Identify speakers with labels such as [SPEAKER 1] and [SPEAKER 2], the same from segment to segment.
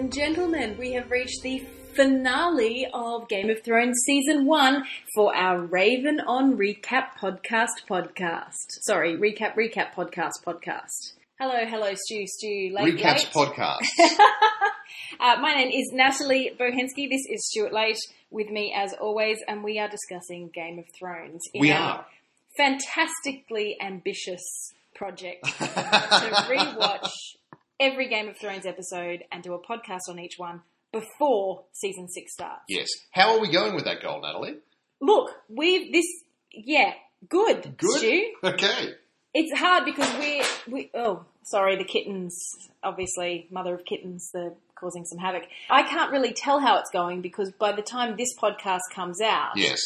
[SPEAKER 1] And gentlemen, we have reached the finale of Game of Thrones season one for our Raven on Recap podcast podcast. Sorry, recap, recap podcast podcast. Hello, hello, Stu, Stu, late,
[SPEAKER 2] Recaps
[SPEAKER 1] late.
[SPEAKER 2] podcast.
[SPEAKER 1] Uh, my name is Natalie Bohensky. This is Stuart Late with me as always, and we are discussing Game of Thrones. In
[SPEAKER 2] We
[SPEAKER 1] our
[SPEAKER 2] are.
[SPEAKER 1] fantastically ambitious project to rewatch every Game of Thrones episode and do a podcast on each one before season six starts.
[SPEAKER 2] yes. How are we going with that goal, Natalie?
[SPEAKER 1] Look, we've this, yeah, good,
[SPEAKER 2] Good.
[SPEAKER 1] Stu.
[SPEAKER 2] Okay.
[SPEAKER 1] It's hard because we we oh sorry the kittens obviously mother of kittens they're causing some havoc. I can't really tell how it's going because by the time this podcast comes out,
[SPEAKER 2] Yes.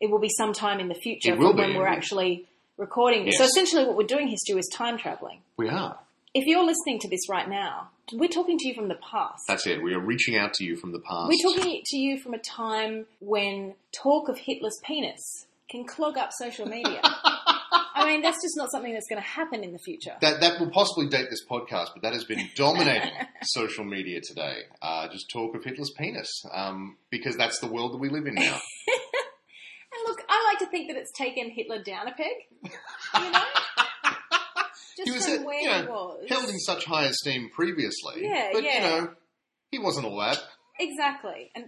[SPEAKER 1] it will be sometime in the future
[SPEAKER 2] It will
[SPEAKER 1] when
[SPEAKER 2] be.
[SPEAKER 1] we're actually recording. this. So essentially, what we're doing here, Stu, is time traveling.
[SPEAKER 2] We are.
[SPEAKER 1] If you're listening to this right now, we're talking to you from the past.
[SPEAKER 2] That's it. We are reaching out to you from the past.
[SPEAKER 1] We're talking to you from a time when talk of Hitler's penis can clog up social media. I mean, that's just not something that's going to happen in the future.
[SPEAKER 2] That, that will possibly date this podcast, but that has been dominating social media today. Uh, just talk of Hitler's penis, um, because that's the world that we live in now.
[SPEAKER 1] And look, I like to think that it's taken Hitler down a peg. You know, just
[SPEAKER 2] He was,
[SPEAKER 1] from
[SPEAKER 2] uh,
[SPEAKER 1] where
[SPEAKER 2] you know,
[SPEAKER 1] he was.
[SPEAKER 2] held in such high esteem previously.
[SPEAKER 1] Yeah,
[SPEAKER 2] but,
[SPEAKER 1] yeah.
[SPEAKER 2] you know, he wasn't all that.
[SPEAKER 1] Exactly, and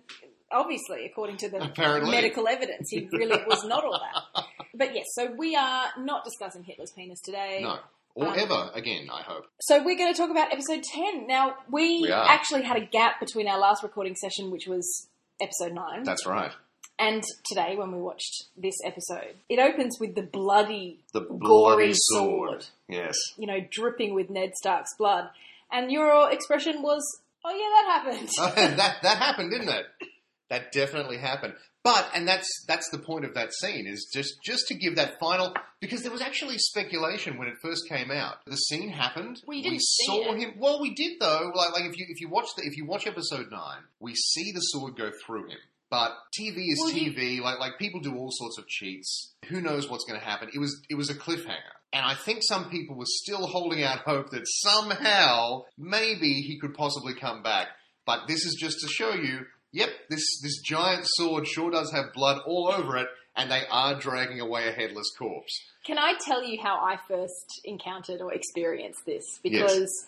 [SPEAKER 1] obviously, according to the
[SPEAKER 2] Apparently.
[SPEAKER 1] medical evidence, he really was not all that. But yes, so we are not discussing Hitler's penis today.
[SPEAKER 2] No. Or
[SPEAKER 1] Um,
[SPEAKER 2] ever again, I hope.
[SPEAKER 1] So we're going to talk about episode ten. Now we,
[SPEAKER 2] We
[SPEAKER 1] actually had a gap between our last recording session, which was episode nine,
[SPEAKER 2] That's right.
[SPEAKER 1] And today when we watched this episode. It opens with the bloody
[SPEAKER 2] The
[SPEAKER 1] gory
[SPEAKER 2] bloody
[SPEAKER 1] sword.
[SPEAKER 2] sword. Yes.
[SPEAKER 1] you know, dripping with Ned Stark's blood. And your expression was, oh yeah, that happened.
[SPEAKER 2] Oh, that that happened, didn't it? That definitely happened. But and that's that's the point of that scene is just just to give that final because there was actually speculation when it first came out. The scene happened.
[SPEAKER 1] You didn't
[SPEAKER 2] we saw
[SPEAKER 1] it.
[SPEAKER 2] him. Well, we did though. Like like if you if you watch the if you watch episode nine, we see the sword go through him. But TV is
[SPEAKER 1] Well, you-
[SPEAKER 2] TV. Like like people do all sorts of cheats. Who knows what's going to happen? It was it was a cliffhanger. And I think some people were still holding out hope that somehow, maybe he could possibly come back. But this is just to show you, yep, this this giant sword sure does have blood all over it, and they are dragging away a headless corpse.
[SPEAKER 1] Can I tell you how I first encountered or experienced this? Because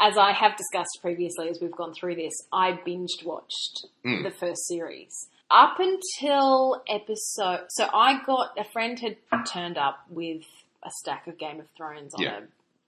[SPEAKER 1] as I have discussed previously as we've gone through this, I binged watched
[SPEAKER 2] Mm.
[SPEAKER 1] the first series. Up until episode so I got a friend had turned up with a stack of Game of Thrones on
[SPEAKER 2] Yeah.
[SPEAKER 1] a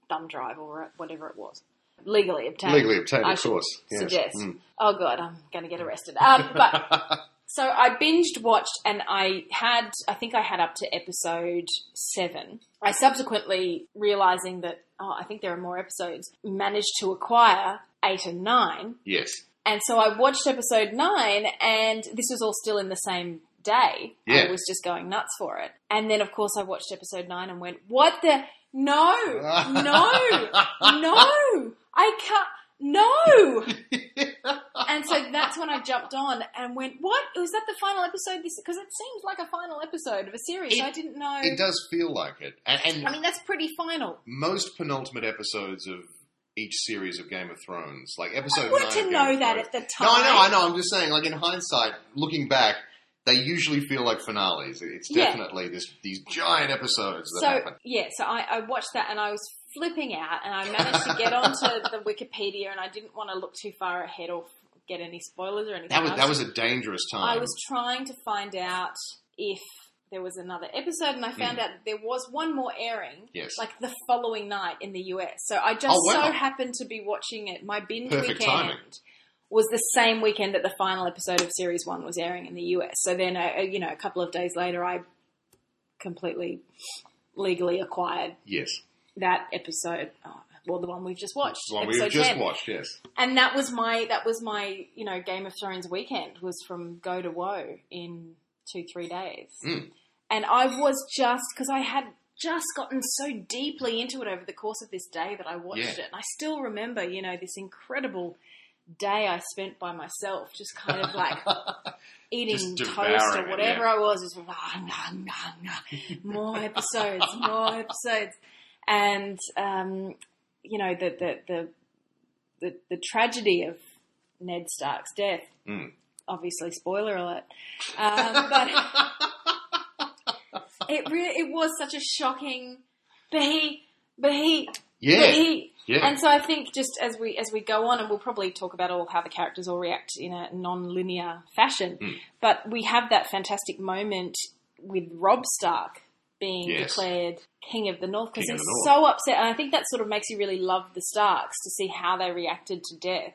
[SPEAKER 1] thumb drive or whatever it was. Legally obtained.
[SPEAKER 2] Legally obtained,
[SPEAKER 1] I
[SPEAKER 2] of course. Yes.
[SPEAKER 1] Suggest.
[SPEAKER 2] Mm.
[SPEAKER 1] Oh god, I'm going to get arrested. Um, but so I binged watched and I had, I think I had up to episode seven. I subsequently realizing that, oh, I think there are more episodes, managed to acquire eight and nine.
[SPEAKER 2] yes.
[SPEAKER 1] And so I watched episode nine and this was all still in the same day.
[SPEAKER 2] Yeah.
[SPEAKER 1] I was just going nuts for it. And then of course I watched episode nine and went, what the? No, no, no, I can't. No! and so that's when I jumped on and went, "What was that? The final episode? This because it seems like a final episode of a series.
[SPEAKER 2] It-
[SPEAKER 1] I didn't know.
[SPEAKER 2] It does feel like it, and, and
[SPEAKER 1] I mean, that's pretty final.
[SPEAKER 2] most penultimate episodes of each series of Game of Thrones, like episode
[SPEAKER 1] I wanted to know that at the time. No.
[SPEAKER 2] I know, I know. I'm just saying, like in hindsight, looking back, they usually feel like finales. It's
[SPEAKER 1] Yeah.
[SPEAKER 2] definitely this these giant episodes that
[SPEAKER 1] So
[SPEAKER 2] happen.
[SPEAKER 1] yeah, so I, I watched that and I was flipping out, and I managed to get onto the Wikipedia, and I didn't want to look too far ahead or get any spoilers or anything.
[SPEAKER 2] That was that was a dangerous time.
[SPEAKER 1] I was trying to find out if there was another episode, and I found out there was one more airing,
[SPEAKER 2] Hmm. Yes.
[SPEAKER 1] like the following night in the US. So I just
[SPEAKER 2] Oh, wow.
[SPEAKER 1] so happened to be watching it. My binge
[SPEAKER 2] Perfect
[SPEAKER 1] weekend
[SPEAKER 2] timing.
[SPEAKER 1] Was the same weekend that the final episode of series one was airing in the US. So then, uh, you know, a couple of days later, I completely legally acquired
[SPEAKER 2] yes,
[SPEAKER 1] that episode. Oh, well, the one we've just watched,
[SPEAKER 2] the one we've just
[SPEAKER 1] 10
[SPEAKER 2] watched. Yes,
[SPEAKER 1] and that was my that was my you know Game of Thrones weekend was from go to woe in two three days,
[SPEAKER 2] Mm.
[SPEAKER 1] and I was just because I had just gotten so deeply into it over the course of this day that I watched
[SPEAKER 2] Yeah.
[SPEAKER 1] it, and I still remember you know this incrable day I spent by myself, just kind of like eating toast or
[SPEAKER 2] it,
[SPEAKER 1] whatever
[SPEAKER 2] yeah.
[SPEAKER 1] I was. Just "Ah, nah, nah, nah." more episodes, more episodes, and um, you know the the the the, the tragedy of Ned Stark's death.
[SPEAKER 2] Mm.
[SPEAKER 1] Obviously, spoiler alert. Um, but it really it was such a shocking. But he, but he, but
[SPEAKER 2] Yeah,
[SPEAKER 1] he,
[SPEAKER 2] yeah.
[SPEAKER 1] and so I think just as we as we go on, and we'll probably talk about all how the characters all react in a non-linear fashion,
[SPEAKER 2] Mm.
[SPEAKER 1] but we have that fantastic moment with Robb Stark being
[SPEAKER 2] Yes.
[SPEAKER 1] declared King of the North because he's so upset, and I think that sort of makes you really love the Starks to see how they reacted to death.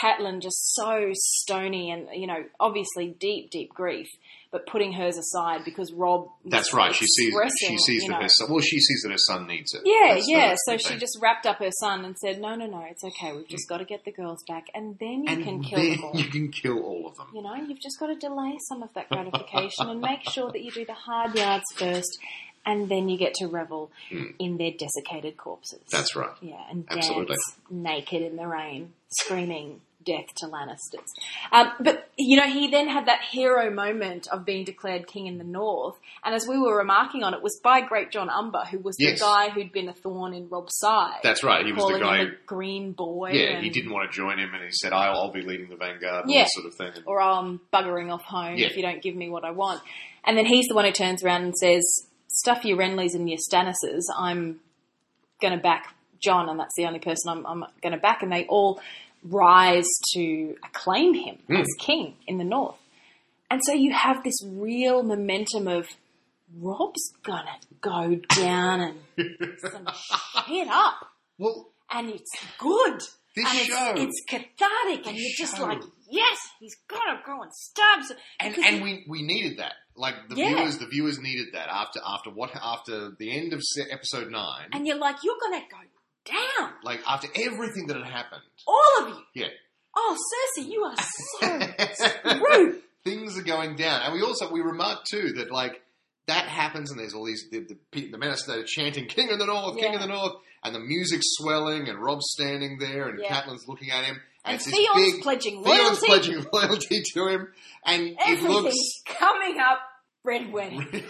[SPEAKER 1] Catelyn just so stony and you know obviously deep deep grief, but putting hers aside because Robb.
[SPEAKER 2] That's right. She sees. She sees
[SPEAKER 1] you
[SPEAKER 2] that
[SPEAKER 1] know,
[SPEAKER 2] her son. Well, she sees that her son needs it.
[SPEAKER 1] yeah,
[SPEAKER 2] That's
[SPEAKER 1] yeah. So
[SPEAKER 2] the
[SPEAKER 1] she
[SPEAKER 2] thing.
[SPEAKER 1] just wrapped up her son and said, "No, no, no, it's okay. We've just got to get the girls back, and then you
[SPEAKER 2] and
[SPEAKER 1] can kill them all.
[SPEAKER 2] you can kill all of them.
[SPEAKER 1] You know, you've just got to delay some of that gratification and make sure that you do the hard yards first, and then you get to revel
[SPEAKER 2] Mm.
[SPEAKER 1] in their desiccated corpses.
[SPEAKER 2] That's right.
[SPEAKER 1] yeah, and
[SPEAKER 2] Absolutely.
[SPEAKER 1] dance naked in the rain, screaming." Death to Lannisters. Um, but, you know, he then had that hero moment of being declared king in the north. And as we were remarking on, it was by Greatjon Umber, who was
[SPEAKER 2] Yes.
[SPEAKER 1] the guy who'd been a thorn in Robb's side
[SPEAKER 2] That's right. He was the guy.
[SPEAKER 1] a green boy.
[SPEAKER 2] yeah,
[SPEAKER 1] and,
[SPEAKER 2] he didn't want to join him, and he said, "I'll, I'll be leading the vanguard," and
[SPEAKER 1] Yeah.
[SPEAKER 2] that sort of thing. And-
[SPEAKER 1] Or I'm buggering off home
[SPEAKER 2] Yeah.
[SPEAKER 1] if you don't give me what I want. And then he's the one who turns around and says, "Stuff your Renlys and your Stannises. I'm going to back John, and that's the only person I'm, I'm going to back." And they all rise to acclaim him
[SPEAKER 2] Hmm.
[SPEAKER 1] as king in the north. And so you have this real momentum of Robb's gonna go down and some shit up,
[SPEAKER 2] well,
[SPEAKER 1] and it's good.
[SPEAKER 2] this
[SPEAKER 1] and
[SPEAKER 2] show,
[SPEAKER 1] it's, it's cathartic, and you're just
[SPEAKER 2] show.
[SPEAKER 1] like, yes, he's to go and stab. some-"
[SPEAKER 2] and and
[SPEAKER 1] he-
[SPEAKER 2] we we needed that. Like the
[SPEAKER 1] Yeah.
[SPEAKER 2] viewers, the viewers needed that after after what after the end of episode nine.
[SPEAKER 1] and you're like, you're to go down,
[SPEAKER 2] like after everything that had happened.
[SPEAKER 1] all of you.
[SPEAKER 2] Yeah.
[SPEAKER 1] Oh, Cersei, you are so rude.
[SPEAKER 2] Things are going down, and we also we remarked too that like that happens, and there's all these the the, the men are chanting "King of the North, King of the North," and the music's swelling, and Robb's standing there, and
[SPEAKER 1] Yeah.
[SPEAKER 2] Catelyn's looking at him,
[SPEAKER 1] And
[SPEAKER 2] this
[SPEAKER 1] Theon's
[SPEAKER 2] big
[SPEAKER 1] pledging
[SPEAKER 2] Theon's
[SPEAKER 1] loyalty.
[SPEAKER 2] pledging loyalty to him, and it looks.
[SPEAKER 1] coming up. Red wedding.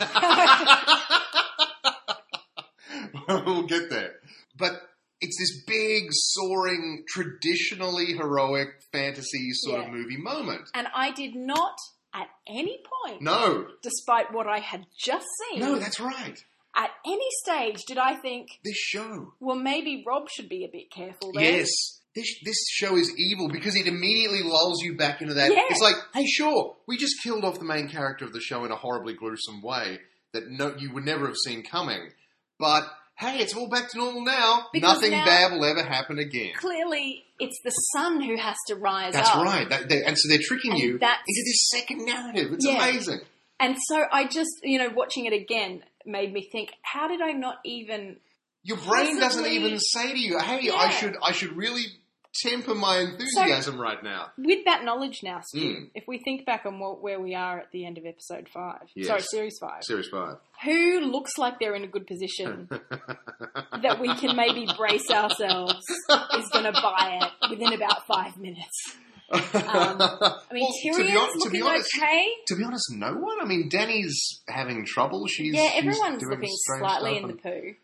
[SPEAKER 2] we'll get there. But it's this big, soaring, traditionally heroic fantasy sort
[SPEAKER 1] Yeah.
[SPEAKER 2] of movie moment.
[SPEAKER 1] And I did not, at any point,
[SPEAKER 2] No,
[SPEAKER 1] despite what I had just seen,
[SPEAKER 2] no, that's right.
[SPEAKER 1] at any stage did I think,
[SPEAKER 2] This show.
[SPEAKER 1] well, maybe Robb should be a bit careful there.
[SPEAKER 2] Yes. This, this show is evil because it immediately lulls you back into that.
[SPEAKER 1] Yeah.
[SPEAKER 2] It's like, hey, sure, we just killed off the main character of the show in a horribly gruesome way that no, you would never have seen coming. But hey, it's all back to normal now.
[SPEAKER 1] Because
[SPEAKER 2] Nothing
[SPEAKER 1] now-
[SPEAKER 2] bad will ever happen again.
[SPEAKER 1] Clearly, it's the sun who has to rise
[SPEAKER 2] That's
[SPEAKER 1] up.
[SPEAKER 2] right. That, they, and so they're tricking
[SPEAKER 1] And
[SPEAKER 2] you into this second narrative. It's
[SPEAKER 1] Yeah.
[SPEAKER 2] amazing.
[SPEAKER 1] And so I just, you know, watching it again made me think, how did I not even
[SPEAKER 2] Your brain doesn't even say to you, "Hey,
[SPEAKER 1] Yeah.
[SPEAKER 2] I should, I should really temper my enthusiasm right now."
[SPEAKER 1] with that knowledge now, Stu,
[SPEAKER 2] Mm.
[SPEAKER 1] if we think back on what, where we are at the end of episode five,
[SPEAKER 2] Yes.
[SPEAKER 1] sorry, series five,
[SPEAKER 2] Series five.
[SPEAKER 1] who looks like they're in a good position that we can maybe brace ourselves is going to buy it within about five minutes? Um, I mean,
[SPEAKER 2] Well, to be
[SPEAKER 1] Tyrion's
[SPEAKER 2] to be honest-
[SPEAKER 1] okay.
[SPEAKER 2] To be honest, no one. I mean, Danny's having trouble. She's
[SPEAKER 1] Yeah,
[SPEAKER 2] she's
[SPEAKER 1] everyone's
[SPEAKER 2] doing
[SPEAKER 1] looking slightly in the poo.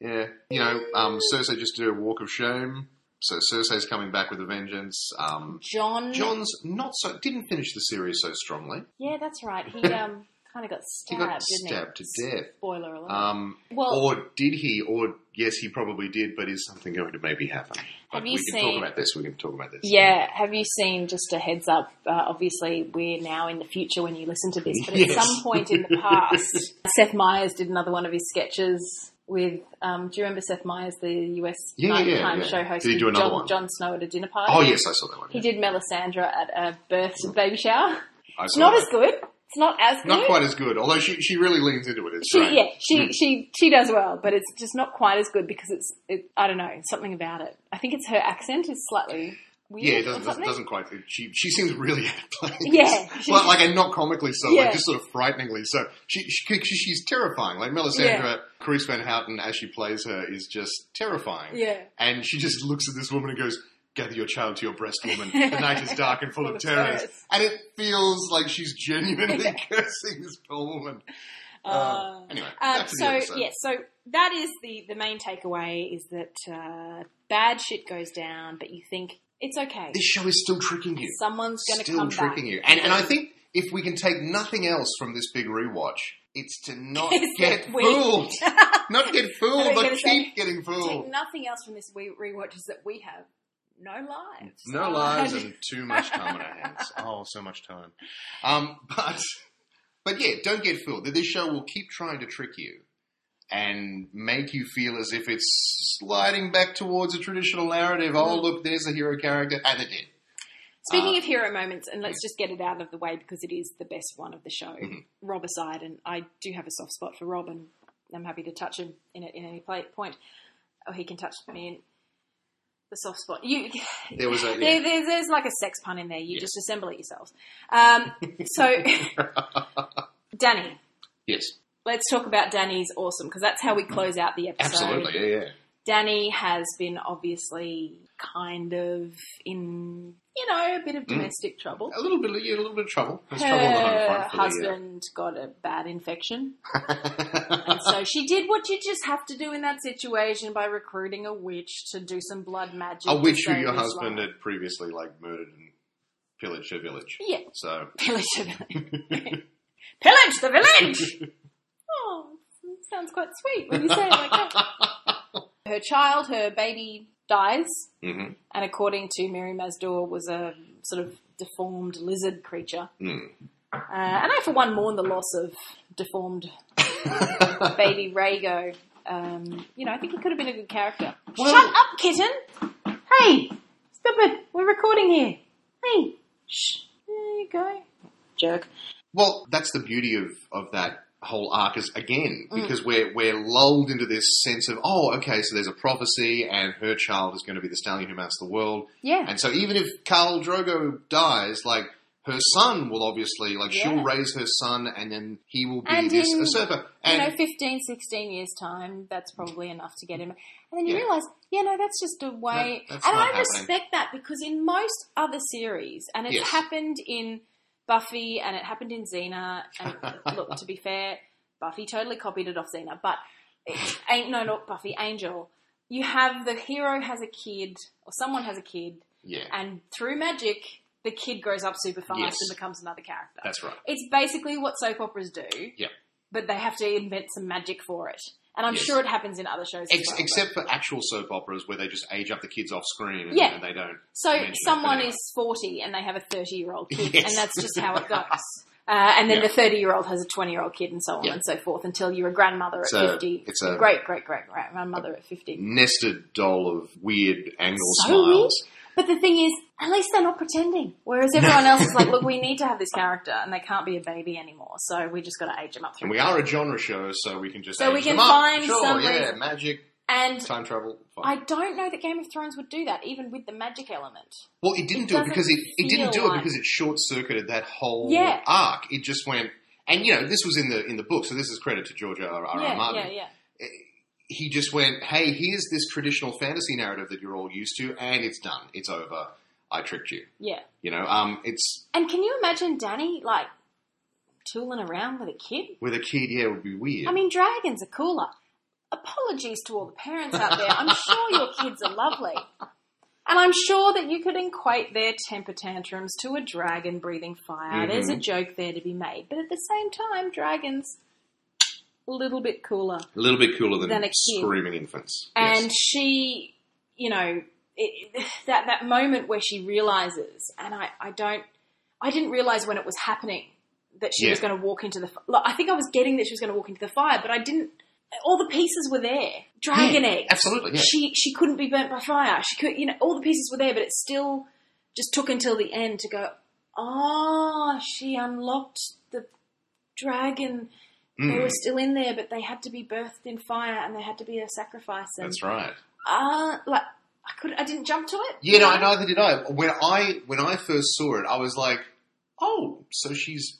[SPEAKER 2] Yeah, you know, um, Cersei just did a walk of shame. So Cersei's coming back with a vengeance. Um,
[SPEAKER 1] Jon,
[SPEAKER 2] Jon's not so didn't finish the series so strongly.
[SPEAKER 1] yeah, that's right. He um kind of got
[SPEAKER 2] He
[SPEAKER 1] stabbed,
[SPEAKER 2] got
[SPEAKER 1] didn't
[SPEAKER 2] stabbed to death.
[SPEAKER 1] Spoiler alert.
[SPEAKER 2] Um,
[SPEAKER 1] well,
[SPEAKER 2] or did he? Or yes, he probably did. But is something going to maybe happen?
[SPEAKER 1] Have you
[SPEAKER 2] we can
[SPEAKER 1] seen-
[SPEAKER 2] talk about this. We can talk about this.
[SPEAKER 1] Yeah, have you seen just a heads up? Uh, obviously, we're now in the future when you listen to this, but
[SPEAKER 2] Yes.
[SPEAKER 1] at some point in the past, Seth Meyers did another one of his sketches with. Um, do you remember Seth Meyers, the US
[SPEAKER 2] Yeah, yeah,
[SPEAKER 1] nighttime
[SPEAKER 2] yeah.
[SPEAKER 1] show host?
[SPEAKER 2] Did he do another
[SPEAKER 1] Jon,
[SPEAKER 2] one?
[SPEAKER 1] Jon Snow at a dinner party.
[SPEAKER 2] Oh yes, I saw that one.
[SPEAKER 1] He did Melisandre at a birth baby shower.
[SPEAKER 2] I
[SPEAKER 1] It's not
[SPEAKER 2] that.
[SPEAKER 1] as good. It's not as good.
[SPEAKER 2] Not quite as good. Although she she really leans into it. It's
[SPEAKER 1] She, yeah, she,
[SPEAKER 2] Mm.
[SPEAKER 1] she, she does well, but it's just not quite as good because it's, it, I don't know, something about it. I think it's her accent is slightly weird.
[SPEAKER 2] Yeah, it doesn't, doesn't, doesn't quite. She she seems really outplayed.
[SPEAKER 1] Yeah, she-
[SPEAKER 2] well, like and not comically so,
[SPEAKER 1] Yeah.
[SPEAKER 2] like just sort of frighteningly so. She, she she- she's terrifying. Like Melisandre, Carice Van Houten, as she plays her, is just terrifying.
[SPEAKER 1] Yeah.
[SPEAKER 2] And she just looks at this woman and goes, "Gather your child to your breast, woman. The night is dark and full of terrors."
[SPEAKER 1] terrors.
[SPEAKER 2] And it feels like she's genuinely cursing this poor woman.
[SPEAKER 1] Uh,
[SPEAKER 2] Uh, anyway, the
[SPEAKER 1] so
[SPEAKER 2] episode.
[SPEAKER 1] yeah, so that is the the main takeaway is that uh, bad shit goes down, but you think It's okay.
[SPEAKER 2] This show is still tricking you.
[SPEAKER 1] Someone's going to
[SPEAKER 2] Still
[SPEAKER 1] come
[SPEAKER 2] tricking
[SPEAKER 1] back.
[SPEAKER 2] you. And, and I think if we can take nothing else from this big rewatch, it's to not get fooled. not get fooled, but keep getting fooled.
[SPEAKER 1] Take nothing else from this we- rewatch is that we have no lives.
[SPEAKER 2] No lives and too much time on our hands. Oh, so much time. Um, but but yeah, don't get fooled. That this show will keep trying to trick you and make you feel as if it's sliding back towards a traditional narrative. Oh, look, there's a hero character, and it did.
[SPEAKER 1] Speaking
[SPEAKER 2] Uh,
[SPEAKER 1] of hero moments, and let's just get it out of the way because it is the best one of the show,
[SPEAKER 2] Mhm.
[SPEAKER 1] Robb aside, and I do have a soft spot for Robb, and I'm happy to touch him in it in any play, point, or he can touch me in the soft spot. You,
[SPEAKER 2] There was a
[SPEAKER 1] there,
[SPEAKER 2] yeah.
[SPEAKER 1] there's, there's like a sex pun in there. You
[SPEAKER 2] Yes.
[SPEAKER 1] just assemble it yourselves. Um, so, Danny,
[SPEAKER 2] yes,
[SPEAKER 1] let's talk about Danny's awesome because that's how we close out the episode.
[SPEAKER 2] absolutely, yeah, yeah.
[SPEAKER 1] Danny has been obviously kind of in, you know, a bit of
[SPEAKER 2] Mm.
[SPEAKER 1] domestic trouble.
[SPEAKER 2] A little bit, yeah, a little bit of trouble. There's trouble on the home
[SPEAKER 1] Her
[SPEAKER 2] front for the,
[SPEAKER 1] husband got a bad infection,
[SPEAKER 2] uh,
[SPEAKER 1] and so she did what you just have to do in that situation by recruiting a witch to do some blood magic.
[SPEAKER 2] a
[SPEAKER 1] to
[SPEAKER 2] witch who
[SPEAKER 1] save
[SPEAKER 2] your
[SPEAKER 1] his
[SPEAKER 2] husband
[SPEAKER 1] life.
[SPEAKER 2] had previously like murdered and pillaged her village.
[SPEAKER 1] Yeah,
[SPEAKER 2] So
[SPEAKER 1] pillage the village. pillage the village. Oh, sounds quite sweet when you say it like that. Her child, her baby, dies.
[SPEAKER 2] hmm
[SPEAKER 1] and according to Mirri Maz Duur, was a sort of deformed lizard creature.
[SPEAKER 2] Mm.
[SPEAKER 1] Uh, and I, for one, mourn the loss of deformed baby Rhaego. Um, you know, I think he could have been a good character.
[SPEAKER 2] Well-
[SPEAKER 1] Shut up, kitten! Hey, stop it! We're recording here. Hey, shh. There you go. Jerk.
[SPEAKER 2] Well, that's the beauty of, of that whole arc is again
[SPEAKER 1] Mm.
[SPEAKER 2] because we're we're lulled into this sense of oh okay so there's a prophecy and her child is going to be the stallion who mounts the world
[SPEAKER 1] Yeah.
[SPEAKER 2] and so even if Khal Drogo dies like her son will obviously like
[SPEAKER 1] Yeah.
[SPEAKER 2] she'll raise her son and then he will be
[SPEAKER 1] And
[SPEAKER 2] this
[SPEAKER 1] in,
[SPEAKER 2] usurper
[SPEAKER 1] you
[SPEAKER 2] and
[SPEAKER 1] know, 15, 16 years' time, that's probably enough to get him. And then you
[SPEAKER 2] Yeah.
[SPEAKER 1] realise, yeah, no, that's just a way.
[SPEAKER 2] That's
[SPEAKER 1] and I
[SPEAKER 2] happening.
[SPEAKER 1] respect that because in most other series, and it's
[SPEAKER 2] Yes.
[SPEAKER 1] happened in Buffy and it happened in Xena, and look, to be fair, Buffy totally copied it off Xena, but it ain't, no, not Buffy, Angel. You have the hero has a kid, or someone has a kid,
[SPEAKER 2] yeah
[SPEAKER 1] and through magic, the kid grows up super fast
[SPEAKER 2] Yes.
[SPEAKER 1] and becomes another character.
[SPEAKER 2] that's right
[SPEAKER 1] It's basically what soap operas do.
[SPEAKER 2] Yep.
[SPEAKER 1] But they have to invent some magic for it. And I'm
[SPEAKER 2] Yes.
[SPEAKER 1] sure it happens in other shows as
[SPEAKER 2] Ex-
[SPEAKER 1] well,
[SPEAKER 2] except for actual soap operas where they just age up the kids off screen and,
[SPEAKER 1] Yeah.
[SPEAKER 2] and they don't
[SPEAKER 1] So someone is 40 and they have a 30 year old kid,
[SPEAKER 2] Yes.
[SPEAKER 1] and that's just how it goes. Uh, and then
[SPEAKER 2] Yeah.
[SPEAKER 1] the 30 year old has a 20 year old kid, and so on
[SPEAKER 2] Yeah.
[SPEAKER 1] and so forth, until you're a grandmother at
[SPEAKER 2] So,
[SPEAKER 1] 50.
[SPEAKER 2] it's a-
[SPEAKER 1] great, great, great, grandmother at 50.
[SPEAKER 2] nested doll of weird angle
[SPEAKER 1] So
[SPEAKER 2] smiles
[SPEAKER 1] But the thing is, at least they're not pretending. Whereas everyone else is like, look, we need to have this character, and they can't be a baby anymore, so we just got to age them up through.
[SPEAKER 2] And we are a genre show, so we can just
[SPEAKER 1] So we can
[SPEAKER 2] them
[SPEAKER 1] find
[SPEAKER 2] sure,
[SPEAKER 1] some
[SPEAKER 2] yeah, magic,
[SPEAKER 1] And
[SPEAKER 2] time travel. Fine.
[SPEAKER 1] I don't know that Game of Thrones would do that, even with the magic element.
[SPEAKER 2] well, it didn't
[SPEAKER 1] it
[SPEAKER 2] do it because it, it didn't
[SPEAKER 1] feel
[SPEAKER 2] do it because it short circuited that whole
[SPEAKER 1] Yeah.
[SPEAKER 2] arc. It just went, and you know, this was in the in the book, so this is credit to George R. R.
[SPEAKER 1] yeah,
[SPEAKER 2] Martin.
[SPEAKER 1] yeah, yeah.
[SPEAKER 2] Eh, He just went, "Hey, here's this traditional fantasy narrative that you're all used to, and it's done. It's over. I tricked you.
[SPEAKER 1] Yeah.
[SPEAKER 2] You know, um, it's
[SPEAKER 1] And can you imagine Danny, like, tooling around with a kid?
[SPEAKER 2] with a kid. Yeah, it would be weird.
[SPEAKER 1] I mean, dragons are cooler. Apologies to all the parents out there. I'm sure your kids are lovely. And I'm sure that you could equate their temper tantrums to a dragon breathing fire.
[SPEAKER 2] Mhm.
[SPEAKER 1] There's a joke there to be made. But at the same time, dragons, little bit cooler.
[SPEAKER 2] a little bit cooler than,
[SPEAKER 1] Than a kid.
[SPEAKER 2] screaming infants.
[SPEAKER 1] And
[SPEAKER 2] Yes.
[SPEAKER 1] she, you know, it, that that moment where she realizes, and I, I don't, I didn't realize when it was happening that she was going to walk into the. Like, I think I was getting that she was going to walk into the fire, but I didn't. All the pieces were there. Dragon
[SPEAKER 2] Yeah,
[SPEAKER 1] eggs.
[SPEAKER 2] absolutely, yeah.
[SPEAKER 1] She she couldn't be burnt by fire. She could, you know, all the pieces were there, but it still just took until the end to go. Ah, she unlocked the dragon. They
[SPEAKER 2] Mm,
[SPEAKER 1] were still in there, but they had to be birthed in fire, and they had to be a sacrifice. And
[SPEAKER 2] that's right.
[SPEAKER 1] uh, like I could, I didn't jump to it.
[SPEAKER 2] Yeah, no, neither did I. When I when I first saw it, I was like, "Oh, so she's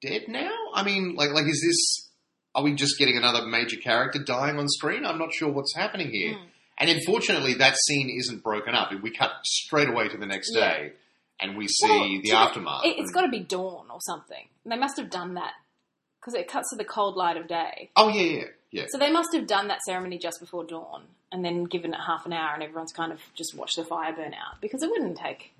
[SPEAKER 2] dead now?" I mean, like, like is this? Are we just getting another major character dying on screen? I'm not sure what's happening here.
[SPEAKER 1] Mm.
[SPEAKER 2] And unfortunately, that scene isn't broken up. We cut straight away to the next
[SPEAKER 1] Yeah.
[SPEAKER 2] day, and we see
[SPEAKER 1] Well,
[SPEAKER 2] the aftermath.
[SPEAKER 1] It, has got to be dawn or something. They must have done that because it cuts to the cold light of day.
[SPEAKER 2] Oh yeah, yeah, yeah.
[SPEAKER 1] So they must have done that ceremony just before dawn, and then given it half an hour, and everyone's kind of just watched the fire burn out because it wouldn't take.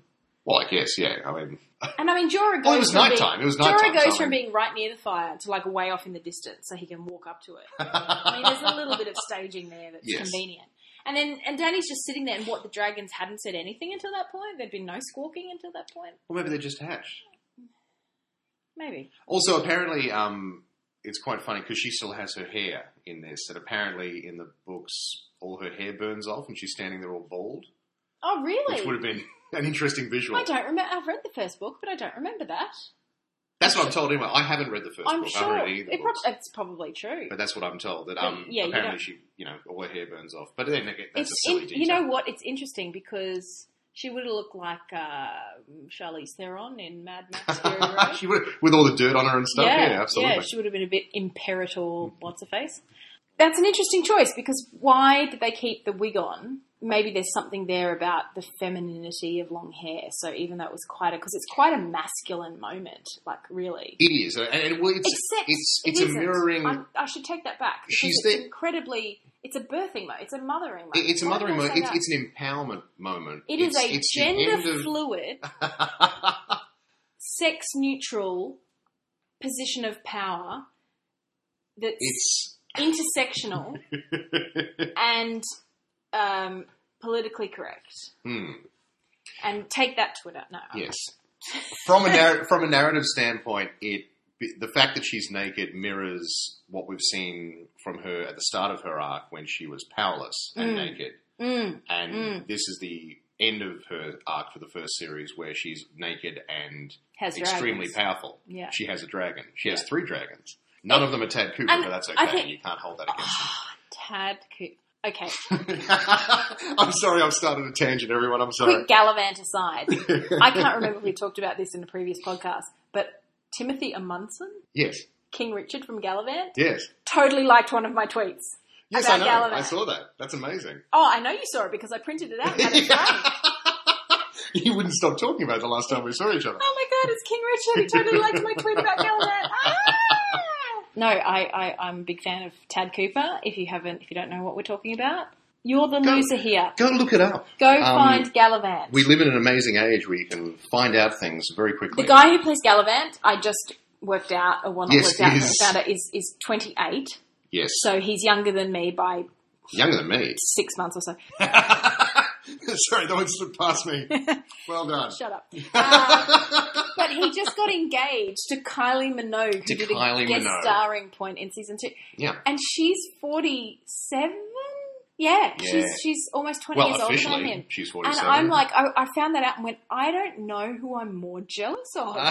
[SPEAKER 2] Well, I guess yeah. I mean,
[SPEAKER 1] And I mean, Jorah goes.
[SPEAKER 2] Well, it was
[SPEAKER 1] from being-
[SPEAKER 2] It was nighttime,
[SPEAKER 1] Jorah goes from being right near the fire to like way off in the distance, so he can walk up to it. I mean, there's a little bit of staging there that's
[SPEAKER 2] Yes.
[SPEAKER 1] convenient. And then, and Danny's just sitting there, and what the dragons hadn't said anything until that point. There'd been no squawking until that point.
[SPEAKER 2] well, maybe they just hatched.
[SPEAKER 1] Maybe.
[SPEAKER 2] Also, apparently, um, it's quite funny because she still has her hair in this, and apparently in the books, all her hair burns off, and she's standing there all bald,
[SPEAKER 1] Oh, really?
[SPEAKER 2] which would have been an interesting visual.
[SPEAKER 1] I don't remember. I've read the first book, but I don't remember that.
[SPEAKER 2] That's what I'm told. Anyway, I haven't read the 1st
[SPEAKER 1] I'm
[SPEAKER 2] book.
[SPEAKER 1] Sure
[SPEAKER 2] haven't read either
[SPEAKER 1] it prob- it's probably true.
[SPEAKER 2] But that's what I'm told. That um,
[SPEAKER 1] yeah,
[SPEAKER 2] apparently
[SPEAKER 1] don't-
[SPEAKER 2] she, you know, all her hair burns off. But then again, that's
[SPEAKER 1] it's
[SPEAKER 2] a silly
[SPEAKER 1] in-
[SPEAKER 2] detail.
[SPEAKER 1] you know what? It's interesting because she would have looked like uh, Charlize Theron in Mad Max Fury Road.
[SPEAKER 2] she would with all the dirt on her and stuff. Yeah, absolutely.
[SPEAKER 1] Yeah, she would have been a bit imperator. What's her face? That's an interesting choice because why did they keep the wig on? Maybe there's something there about the femininity of long hair. So even though it was quite a because it's quite a masculine moment, like really.
[SPEAKER 2] it is, and, well, it's
[SPEAKER 1] Except
[SPEAKER 2] it's
[SPEAKER 1] it
[SPEAKER 2] it's a mirroring.
[SPEAKER 1] I'm, I should take that back.
[SPEAKER 2] She's
[SPEAKER 1] it's
[SPEAKER 2] the-
[SPEAKER 1] incredibly. It's a birthing moment. It's a mothering moment.
[SPEAKER 2] it- it's a mothering moment. It's, it's an empowerment moment.
[SPEAKER 1] It is
[SPEAKER 2] it's,
[SPEAKER 1] a
[SPEAKER 2] it's the end
[SPEAKER 1] gender
[SPEAKER 2] of-
[SPEAKER 1] fluid, sex neutral position of power that's
[SPEAKER 2] it's
[SPEAKER 1] intersectional and um, politically correct.
[SPEAKER 2] hmm,
[SPEAKER 1] And take that, to Twitter. No.
[SPEAKER 2] yes. From a narr- from a narrative standpoint, it the fact that she's naked mirrors what we've seen from her at the start of her arc when she was powerless and
[SPEAKER 1] Mm.
[SPEAKER 2] naked.
[SPEAKER 1] Mm,
[SPEAKER 2] and
[SPEAKER 1] Mm.
[SPEAKER 2] this is the end of her arc for the first series where she's naked and
[SPEAKER 1] has
[SPEAKER 2] extremely
[SPEAKER 1] dragons.
[SPEAKER 2] powerful.
[SPEAKER 1] Yeah.
[SPEAKER 2] She has a dragon. She has
[SPEAKER 1] Yeah.
[SPEAKER 2] three dragons. None of them are Tad Cooper,
[SPEAKER 1] And
[SPEAKER 2] but that's
[SPEAKER 1] I
[SPEAKER 2] okay.
[SPEAKER 1] think-
[SPEAKER 2] you can't hold that against
[SPEAKER 1] Tad Coo- Okay.
[SPEAKER 2] I'm sorry, I've started a tangent, everyone. I'm sorry.
[SPEAKER 1] Quick Galavant aside. I can't remember if we talked about this in a previous podcast, but Timothy Omundson,
[SPEAKER 2] yes,
[SPEAKER 1] King Richard from Galavant,
[SPEAKER 2] yes,
[SPEAKER 1] totally liked one of my tweets.
[SPEAKER 2] yes. I know.
[SPEAKER 1] Galavant.
[SPEAKER 2] I saw that. That's amazing.
[SPEAKER 1] Oh, I know you saw it because I printed it out and had it framed.
[SPEAKER 2] you wouldn't stop talking about it the last time we saw each other.
[SPEAKER 1] Oh my god, it's King Richard. He totally liked my tweet about Galavant. No, I, I, I'm a big fan of Tad Cooper. If you haven't, if you don't know what we're talking about, you're the
[SPEAKER 2] Go-
[SPEAKER 1] loser here.
[SPEAKER 2] Go look it up.
[SPEAKER 1] Go
[SPEAKER 2] Um,
[SPEAKER 1] find Galavant.
[SPEAKER 2] We live in an amazing age where you can find out things very quickly.
[SPEAKER 1] the guy who plays Galavant, I just worked out, or not
[SPEAKER 2] Yes,
[SPEAKER 1] worked out, found out, is, is 28.
[SPEAKER 2] yes,
[SPEAKER 1] So he's younger than me by
[SPEAKER 2] younger than me.
[SPEAKER 1] six months or so.
[SPEAKER 2] Sorry, that one slipped past me. Well done.
[SPEAKER 1] Shut up. Uh, but he just got engaged to Kylie Minogue, who
[SPEAKER 2] To
[SPEAKER 1] did
[SPEAKER 2] Kylie
[SPEAKER 1] a guest
[SPEAKER 2] Minogue.
[SPEAKER 1] starring point in season two.
[SPEAKER 2] yeah.
[SPEAKER 1] And she's 47? Yeah,
[SPEAKER 2] Yeah.
[SPEAKER 1] she's she's almost 20
[SPEAKER 2] Well,
[SPEAKER 1] years older than
[SPEAKER 2] officially,
[SPEAKER 1] him.
[SPEAKER 2] she's
[SPEAKER 1] And
[SPEAKER 2] 47.
[SPEAKER 1] I'm like, I, I found that out and went, I don't know who I'm more jealous of.
[SPEAKER 2] to,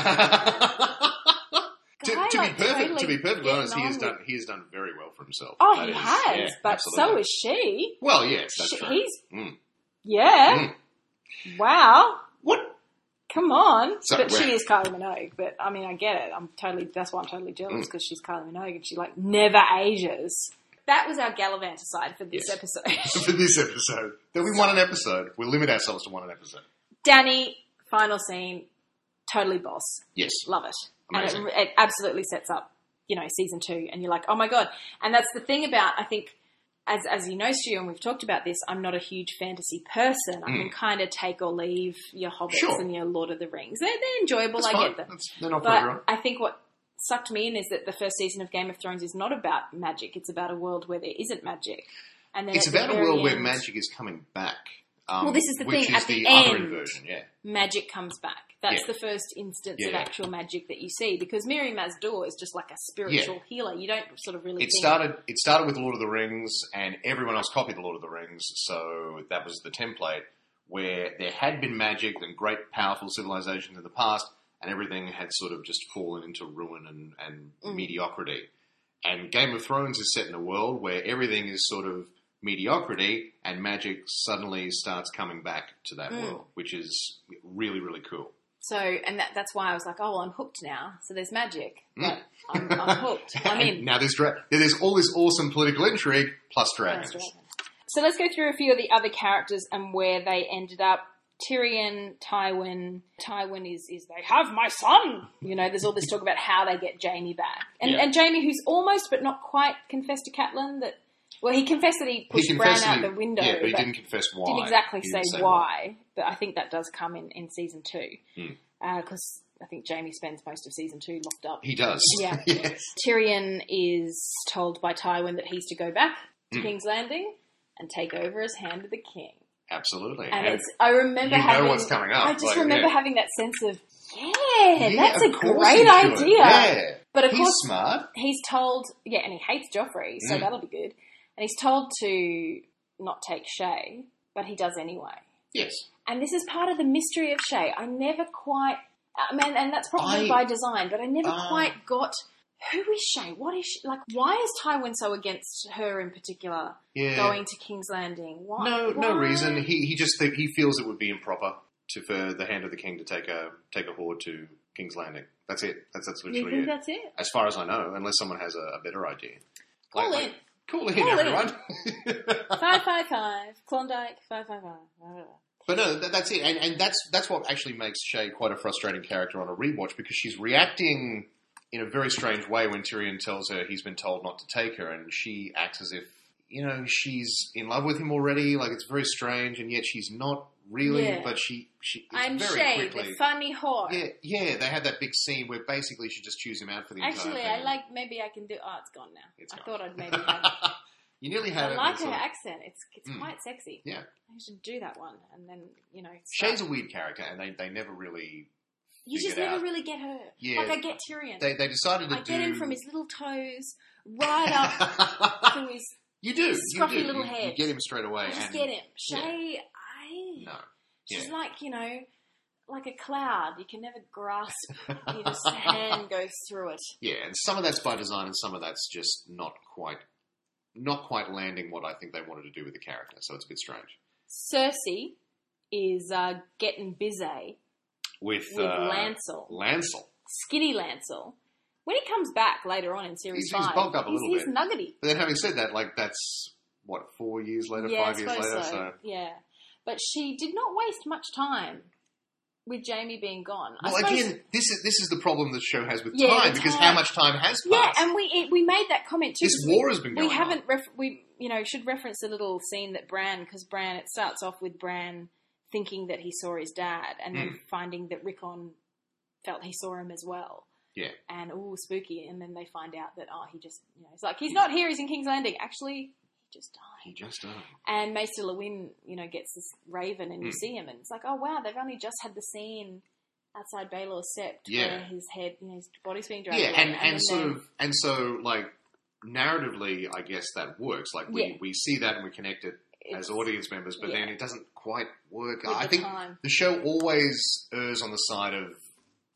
[SPEAKER 1] Guy,
[SPEAKER 2] to
[SPEAKER 1] like,
[SPEAKER 2] be perfect,
[SPEAKER 1] totally
[SPEAKER 2] to be perfectly honest, he has
[SPEAKER 1] on
[SPEAKER 2] done he has done very well for himself.
[SPEAKER 1] Oh,
[SPEAKER 2] That
[SPEAKER 1] he
[SPEAKER 2] is-
[SPEAKER 1] has,
[SPEAKER 2] yeah,
[SPEAKER 1] but
[SPEAKER 2] absolutely.
[SPEAKER 1] so is she.
[SPEAKER 2] Well, yes, that's
[SPEAKER 1] She-
[SPEAKER 2] true.
[SPEAKER 1] he's,
[SPEAKER 2] Mm.
[SPEAKER 1] yeah. Wow.
[SPEAKER 2] What?
[SPEAKER 1] Come on.
[SPEAKER 2] So-
[SPEAKER 1] but she is Kylie Minogue. But I mean, I get it. I'm totally, that's why I'm totally
[SPEAKER 2] Mm.
[SPEAKER 1] jealous because she's Kylie Minogue and she like never ages. That was our Galavant aside for this
[SPEAKER 2] Yes.
[SPEAKER 1] episode.
[SPEAKER 2] for this episode, there'll be one an episode. We'll limit ourselves to one an episode.
[SPEAKER 1] Danny, final scene, totally boss.
[SPEAKER 2] Yes.
[SPEAKER 1] Love it.
[SPEAKER 2] Amazing.
[SPEAKER 1] And it, it absolutely sets up, you know, season two. And you're like, oh my God. And that's the thing about, I think, as, as you know, Stu, and we've talked about this, I'm not a huge fantasy person. I can kind of take or leave your Hobbits
[SPEAKER 2] Mm. Sure.
[SPEAKER 1] and your Lord of the Rings. They're, they're enjoyable.
[SPEAKER 2] That's
[SPEAKER 1] I
[SPEAKER 2] fine.
[SPEAKER 1] get them.
[SPEAKER 2] That's, they're not.
[SPEAKER 1] But I think what sucked me in is that the first season of Game of Thrones is not about magic. It's about a world where there isn't magic. And then
[SPEAKER 2] It's
[SPEAKER 1] the
[SPEAKER 2] about a world where magic is coming back. Um,
[SPEAKER 1] Well, this is the
[SPEAKER 2] which
[SPEAKER 1] thing,
[SPEAKER 2] is
[SPEAKER 1] at
[SPEAKER 2] the,
[SPEAKER 1] the
[SPEAKER 2] other
[SPEAKER 1] end-
[SPEAKER 2] inversion, yeah.
[SPEAKER 1] magic comes back. That's
[SPEAKER 2] Yeah.
[SPEAKER 1] the first instance
[SPEAKER 2] Yeah,
[SPEAKER 1] of actual magic that you see because Miriam Mazdor is just like a spiritual healer. You don't sort of really
[SPEAKER 2] It started. It started with Lord of the Rings, and everyone else copied the Lord of the Rings. So that was the template where there had been magic and great, powerful civilizations in the past, and everything had sort of just fallen into ruin and, and
[SPEAKER 1] Mm.
[SPEAKER 2] mediocrity. And Game of Thrones is set in a world where everything is sort of mediocrity, and magic suddenly starts coming back to that
[SPEAKER 1] Mm.
[SPEAKER 2] world, which is really, really cool.
[SPEAKER 1] So. And that, that's why I was like, oh, well, I'm hooked now. So there's magic,
[SPEAKER 2] Mm.
[SPEAKER 1] I'm, I'm hooked. I'm in.
[SPEAKER 2] now there's dra- there's all this awesome political intrigue plus dragons.
[SPEAKER 1] That's right. So let's go through a few of the other characters and where they ended up. Tyrion, Tywin. Tywin is is they have my son. You know, there's all this talk about how they get Jaime back, and
[SPEAKER 2] Yeah.
[SPEAKER 1] and Jaime, who's almost but not quite confessed to Catelyn that. Well, he confessed that he
[SPEAKER 2] He
[SPEAKER 1] pushed Bran out
[SPEAKER 2] he-
[SPEAKER 1] the window,
[SPEAKER 2] Yeah, but he
[SPEAKER 1] but
[SPEAKER 2] didn't confess why.
[SPEAKER 1] He didn't exactly
[SPEAKER 2] He
[SPEAKER 1] say,
[SPEAKER 2] didn't
[SPEAKER 1] why, but I think that does come in, in season two.
[SPEAKER 2] Hmm.
[SPEAKER 1] Because I think Jaime spends most of season two locked up.
[SPEAKER 2] He does.
[SPEAKER 1] Yeah.
[SPEAKER 2] yes.
[SPEAKER 1] Tyrion is told by Tywin that he's to go back to
[SPEAKER 2] Hmm.
[SPEAKER 1] King's Landing and take over as Hand of the King.
[SPEAKER 2] Absolutely.
[SPEAKER 1] And
[SPEAKER 2] And
[SPEAKER 1] it's I remember having
[SPEAKER 2] what's coming up,
[SPEAKER 1] I just
[SPEAKER 2] like,
[SPEAKER 1] remember
[SPEAKER 2] yeah.
[SPEAKER 1] having that sense of yeah,
[SPEAKER 2] Yeah,
[SPEAKER 1] that's a great idea.
[SPEAKER 2] Yeah.
[SPEAKER 1] But of
[SPEAKER 2] He's
[SPEAKER 1] course
[SPEAKER 2] smart.
[SPEAKER 1] he's told yeah, and he hates Joffrey, so
[SPEAKER 2] Mm.
[SPEAKER 1] that'll be good. And he's told to not take Shae, but he does anyway.
[SPEAKER 2] Yes.
[SPEAKER 1] And this is part of the mystery of Shae. I never quite, I mean, and that's probably
[SPEAKER 2] I-
[SPEAKER 1] by design, but I never
[SPEAKER 2] Ah.
[SPEAKER 1] quite got who is Shae? What is she? Like, why is Tywin so against her in particular
[SPEAKER 2] Yeah.
[SPEAKER 1] going to King's Landing? Why?
[SPEAKER 2] No, no reason. He he just think, he feels it would be improper to for the hand of the king to take a take a horde to King's Landing. That's it. That's that's
[SPEAKER 1] You think
[SPEAKER 2] it.
[SPEAKER 1] that's it?
[SPEAKER 2] As far as I know, unless someone has a, a better idea.
[SPEAKER 1] Call
[SPEAKER 2] Like-
[SPEAKER 1] in.
[SPEAKER 2] Call in,
[SPEAKER 1] Call in.
[SPEAKER 2] everyone.
[SPEAKER 1] Five five five. Klondike. Five five five.
[SPEAKER 2] But no, that, that's it, and, and that's that's what actually makes Shae quite a frustrating character on a rewatch because she's reacting in a very strange way when Tyrion tells her he's been told not to take her, and she acts as if you know she's in love with him already. Like it's very strange, and yet she's not really.
[SPEAKER 1] Yeah.
[SPEAKER 2] But she she
[SPEAKER 1] I'm
[SPEAKER 2] very
[SPEAKER 1] Shae,
[SPEAKER 2] quickly.
[SPEAKER 1] the funny whore.
[SPEAKER 2] yeah, yeah, they had that big scene where basically she just chews him out for the
[SPEAKER 1] Actually, I like. Maybe I can do. Oh, it's gone now.
[SPEAKER 2] It's
[SPEAKER 1] I
[SPEAKER 2] gone.
[SPEAKER 1] thought I'd maybe. Have,
[SPEAKER 2] you nearly had
[SPEAKER 1] I like her
[SPEAKER 2] sort of-
[SPEAKER 1] accent. It's it's
[SPEAKER 2] Mm.
[SPEAKER 1] quite sexy.
[SPEAKER 2] Yeah.
[SPEAKER 1] I should do that one, and then you know. Shae's
[SPEAKER 2] a weird character, and they, they never really
[SPEAKER 1] You just never
[SPEAKER 2] out.
[SPEAKER 1] really get her.
[SPEAKER 2] Yeah.
[SPEAKER 1] Like I get Tyrion.
[SPEAKER 2] they they decided to
[SPEAKER 1] I
[SPEAKER 2] do.
[SPEAKER 1] get him from his little toes right up to his.
[SPEAKER 2] You do.
[SPEAKER 1] scruffy
[SPEAKER 2] you do.
[SPEAKER 1] little
[SPEAKER 2] You-
[SPEAKER 1] head.
[SPEAKER 2] You get him straight away.
[SPEAKER 1] I just
[SPEAKER 2] and
[SPEAKER 1] get him. Shae, I. She's
[SPEAKER 2] Yeah.
[SPEAKER 1] like you know, like a cloud. You can never grasp. You just hand goes through it.
[SPEAKER 2] yeah, and some of that's by design, and some of that's just not quite, not quite landing what I think they wanted to do with the character. So it's a bit strange.
[SPEAKER 1] Cersei is uh, getting busy
[SPEAKER 2] With,
[SPEAKER 1] with
[SPEAKER 2] uh,
[SPEAKER 1] Lancel,
[SPEAKER 2] Lancel.
[SPEAKER 1] Skinny Lancel. When he comes back later on in series
[SPEAKER 2] He's- he's
[SPEAKER 1] five,
[SPEAKER 2] bulked up a
[SPEAKER 1] he's,
[SPEAKER 2] little
[SPEAKER 1] he's
[SPEAKER 2] bit.
[SPEAKER 1] nuggety.
[SPEAKER 2] But then having said that, like that's what four years later,
[SPEAKER 1] yeah,
[SPEAKER 2] five years later.
[SPEAKER 1] So, Yeah, but she did not waste much time with Jaime being gone. I
[SPEAKER 2] well,
[SPEAKER 1] suppose-
[SPEAKER 2] again, this is this is the problem the show has with
[SPEAKER 1] Yeah,
[SPEAKER 2] time because
[SPEAKER 1] time.
[SPEAKER 2] how much time has passed?
[SPEAKER 1] yeah, and we it, we made that comment too.
[SPEAKER 2] this war has been going
[SPEAKER 1] we haven't ref- we you know should reference a little scene that Bran because Bran it starts off with Bran thinking that he saw his dad and then
[SPEAKER 2] Mm.
[SPEAKER 1] finding that Rickon felt he saw him as well.
[SPEAKER 2] Yeah.
[SPEAKER 1] And oh spooky and then they find out that oh he just you know it's like he's not here he's in King's Landing actually just died.
[SPEAKER 2] He just died.
[SPEAKER 1] And Maester Luwin you know gets this raven and you
[SPEAKER 2] Mm.
[SPEAKER 1] see him and it's like oh wow they've only just had the scene outside Baelor's Sept
[SPEAKER 2] Yeah.
[SPEAKER 1] where his head you know his body's being dragged
[SPEAKER 2] Yeah,
[SPEAKER 1] away,
[SPEAKER 2] and, and sort of and so like narratively, I guess that works. Like we,
[SPEAKER 1] Yeah.
[SPEAKER 2] we see that and we connect it
[SPEAKER 1] it's-
[SPEAKER 2] as audience members, but
[SPEAKER 1] yeah.
[SPEAKER 2] then it doesn't quite work.
[SPEAKER 1] with
[SPEAKER 2] I
[SPEAKER 1] the
[SPEAKER 2] think
[SPEAKER 1] time.
[SPEAKER 2] the show always errs on the side of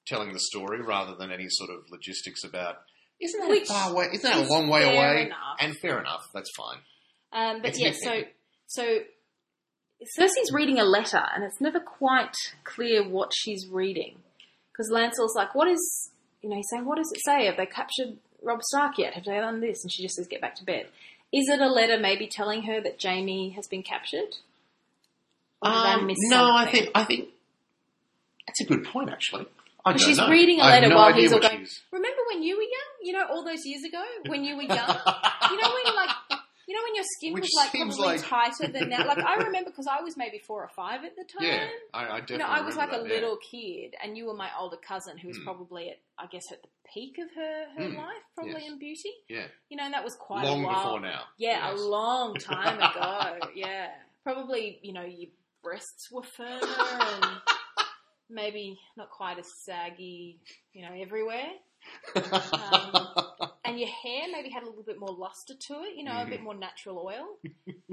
[SPEAKER 2] telling the story rather than any sort of logistics about. Isn't that
[SPEAKER 1] Which
[SPEAKER 2] far away? Isn't that a long way away?
[SPEAKER 1] enough.
[SPEAKER 2] And fair enough, that's fine.
[SPEAKER 1] Um, but
[SPEAKER 2] It's
[SPEAKER 1] yeah, so so Cersei's reading a letter, and it's never quite clear what she's reading because Lancel's like, "What is?" You know, he's saying, "What does it say? Have they captured Robb Stark yet? Have they done this?" And she just says, "Get back to bed." Is it a letter maybe telling her that Jaime has been captured? Or I
[SPEAKER 2] Um,
[SPEAKER 1] miss
[SPEAKER 2] no, I think I think that's a good point actually. I
[SPEAKER 1] she's
[SPEAKER 2] know.
[SPEAKER 1] reading a
[SPEAKER 2] I
[SPEAKER 1] letter
[SPEAKER 2] no
[SPEAKER 1] while he's all going. Remember when you were young? You know, all those years ago when you were young. you know when like you know when your skin
[SPEAKER 2] Which
[SPEAKER 1] was like
[SPEAKER 2] seems
[SPEAKER 1] probably
[SPEAKER 2] like-
[SPEAKER 1] tighter than now. Like I remember because I was maybe four or five at the time.
[SPEAKER 2] Yeah, I, I definitely.
[SPEAKER 1] you know, I was like a
[SPEAKER 2] that, yeah.
[SPEAKER 1] little kid, and you were my older cousin, who was
[SPEAKER 2] Hmm.
[SPEAKER 1] probably at, I guess, at the peak of her her
[SPEAKER 2] Hmm.
[SPEAKER 1] life, probably
[SPEAKER 2] Yes.
[SPEAKER 1] in beauty.
[SPEAKER 2] Yeah,
[SPEAKER 1] You know, and that was quite
[SPEAKER 2] long
[SPEAKER 1] a while.
[SPEAKER 2] before now.
[SPEAKER 1] Yeah,
[SPEAKER 2] Yes.
[SPEAKER 1] a long time ago. yeah, probably. You know, your breasts were firmer and maybe not quite as saggy. You know, everywhere. Um, and your hair maybe had a little bit more luster to it, you know,
[SPEAKER 2] Mhm.
[SPEAKER 1] a bit more natural oil.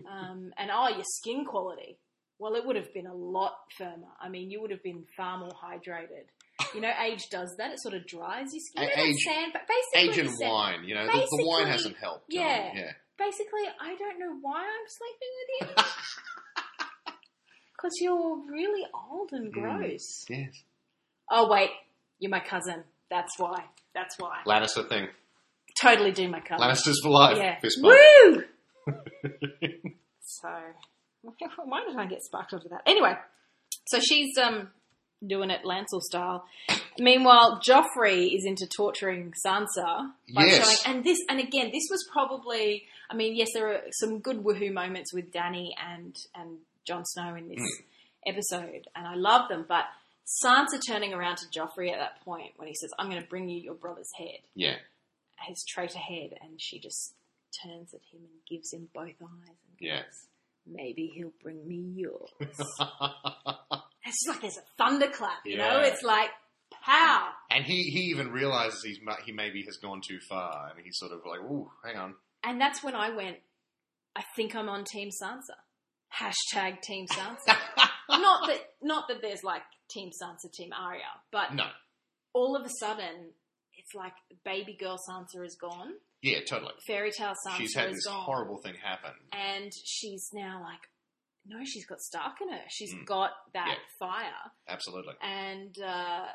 [SPEAKER 1] Um, and oh, your skin quality. Well, it would have been a lot firmer. I mean, you would have been far more hydrated. You know, age does that; it sort of dries your skin. You know,
[SPEAKER 2] Age-
[SPEAKER 1] sand, but basically,
[SPEAKER 2] Age and
[SPEAKER 1] sand-
[SPEAKER 2] wine, you know, the, the wine hasn't helped.
[SPEAKER 1] yeah.
[SPEAKER 2] um, yeah.
[SPEAKER 1] Basically, I don't know why I'm sleeping with you because you're really old and
[SPEAKER 2] Mm.
[SPEAKER 1] gross.
[SPEAKER 2] Yes.
[SPEAKER 1] Oh wait, you're my cousin. That's why. That's why.
[SPEAKER 2] Lannister thing.
[SPEAKER 1] Totally do my cousin.
[SPEAKER 2] Lannisters for life.
[SPEAKER 1] Yeah.
[SPEAKER 2] Fist bump.
[SPEAKER 1] Woo! so, why did I get sparked onto that? Anyway, So she's um doing it Lancel style. Meanwhile, Joffrey is into torturing Sansa by
[SPEAKER 2] Yes.
[SPEAKER 1] showing, and this, and again, this was probably. I mean, yes, there are some good woohoo moments with Danny and and Jon Snow in this
[SPEAKER 2] Hmm.
[SPEAKER 1] episode, and I love them. But Sansa turning around to Joffrey at that point when he says, "I'm going to bring you your brother's head,"
[SPEAKER 2] Yeah.
[SPEAKER 1] His traitor head, and she just turns at him and gives him both eyes and
[SPEAKER 2] Yeah.
[SPEAKER 1] goes, "Maybe he'll bring me yours." It's like there's a thunderclap, you know? It's like, pow!
[SPEAKER 2] and he, he even realizes he's he maybe has gone too far, and he's sort of like, "Ooh, hang on."
[SPEAKER 1] And that's when I went, I think I'm on Team Sansa. Hashtag Team Sansa. not that not that there's like Team Sansa, Team Arya, but
[SPEAKER 2] No.
[SPEAKER 1] all of a sudden it's like baby girl Sansa is gone,
[SPEAKER 2] Yeah, totally.
[SPEAKER 1] fairy tale Sansa
[SPEAKER 2] She's had
[SPEAKER 1] is
[SPEAKER 2] this
[SPEAKER 1] gone,
[SPEAKER 2] horrible thing happen.
[SPEAKER 1] and she's now like, no, she's got Stark in her. She's
[SPEAKER 2] Mm.
[SPEAKER 1] got that
[SPEAKER 2] Yeah.
[SPEAKER 1] fire,
[SPEAKER 2] Absolutely.
[SPEAKER 1] and uh,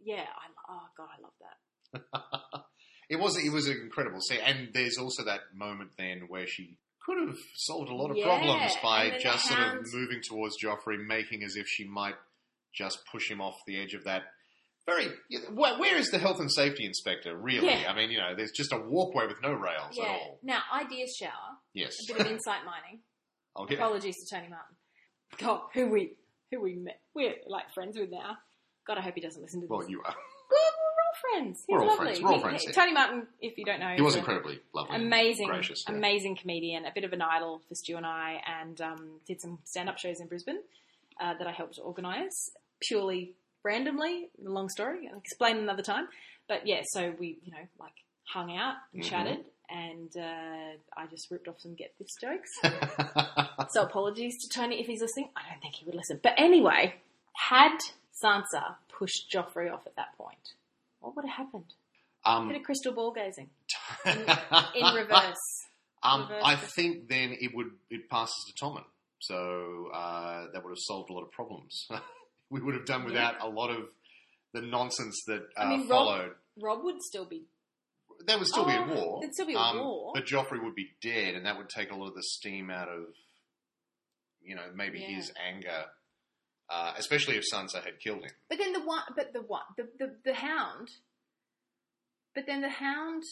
[SPEAKER 1] yeah, I oh god, I love that.
[SPEAKER 2] It was it was an incredible scene, and there's also that moment then where she could have solved a lot of
[SPEAKER 1] Yeah,
[SPEAKER 2] problems by
[SPEAKER 1] and then the
[SPEAKER 2] just sort of
[SPEAKER 1] Hound-
[SPEAKER 2] moving towards Joffrey, making as if she might just push him off the edge of that. Very. Where, where is the health and safety inspector? Really?
[SPEAKER 1] Yeah.
[SPEAKER 2] I mean, you know, there's just a walkway with no rails
[SPEAKER 1] Yeah.
[SPEAKER 2] at all.
[SPEAKER 1] Now, ideas shower.
[SPEAKER 2] Yes.
[SPEAKER 1] A bit of insight mining.
[SPEAKER 2] I'll get.
[SPEAKER 1] Apologies to Tony Martin. God, who we who we met. We're like friends with now. God, I hope he doesn't listen to this.
[SPEAKER 2] Well, you are.
[SPEAKER 1] We're all friends. He's
[SPEAKER 2] We're all
[SPEAKER 1] lovely.
[SPEAKER 2] friends. We're all
[SPEAKER 1] He-
[SPEAKER 2] friends,
[SPEAKER 1] he-. Tony Martin, if you don't know,
[SPEAKER 2] He was incredibly lovely,
[SPEAKER 1] amazing,
[SPEAKER 2] gracious. yeah.
[SPEAKER 1] amazing comedian, a bit of an idol for Stu and I, and um, did some stand-up shows in Brisbane uh, that I helped organise purely randomly. Long story, I'll explain another time. But yeah, so we, you know, like hung out and
[SPEAKER 2] Mhm.
[SPEAKER 1] chatted, and uh, I just ripped off some get this jokes. So apologies to Tony if he's listening. I don't think he would listen. But anyway, had Sansa pushed Joffrey off at that point, what would have happened?
[SPEAKER 2] um,
[SPEAKER 1] Bit of crystal ball gazing in reverse.
[SPEAKER 2] Um,
[SPEAKER 1] Reverse
[SPEAKER 2] I think then it would it passes to Tommen, so uh, that would have solved a lot of problems. we would have done without a lot of the nonsense that uh,
[SPEAKER 1] I mean,
[SPEAKER 2] followed.
[SPEAKER 1] Robb would still be.
[SPEAKER 2] there would still be a
[SPEAKER 1] Oh,
[SPEAKER 2] war.
[SPEAKER 1] there'd still be a
[SPEAKER 2] um,
[SPEAKER 1] war.
[SPEAKER 2] but Joffrey would be dead, and that would take a lot of the steam out of, you know, maybe
[SPEAKER 1] Yeah.
[SPEAKER 2] his anger, uh, especially if Sansa had killed him.
[SPEAKER 1] But then the one, but the one, the, the the Hound. But then the Hound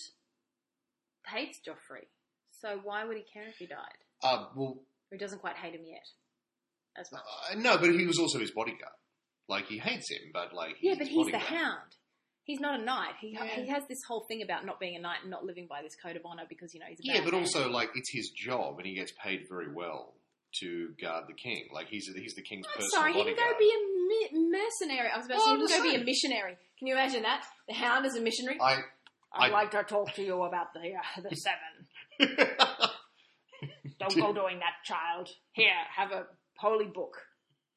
[SPEAKER 1] hates Joffrey, so why would he care if he died?
[SPEAKER 2] Uh, well,
[SPEAKER 1] he doesn't quite hate him yet, as much.
[SPEAKER 2] uh, no, but he was also his bodyguard. Like he hates him, but like
[SPEAKER 1] Yeah, but he's the hound. He's not a knight. He
[SPEAKER 2] Yeah.
[SPEAKER 1] he has this whole thing about not being a knight and not living by this code of honor because you know he's a
[SPEAKER 2] Yeah, but
[SPEAKER 1] man.
[SPEAKER 2] also like it's his job, and he gets paid very well to guard the king. Like he's he's the king's
[SPEAKER 1] I'm sorry, he can go be a mi- mercenary. I was about to
[SPEAKER 2] Well,
[SPEAKER 1] say
[SPEAKER 2] I'm
[SPEAKER 1] he can go be a missionary. Can you imagine that? The hound is a missionary.
[SPEAKER 2] I
[SPEAKER 1] I'd
[SPEAKER 2] I-
[SPEAKER 1] like to talk to you about the uh, the seven. Don't go doing that, child. Here, have a holy book.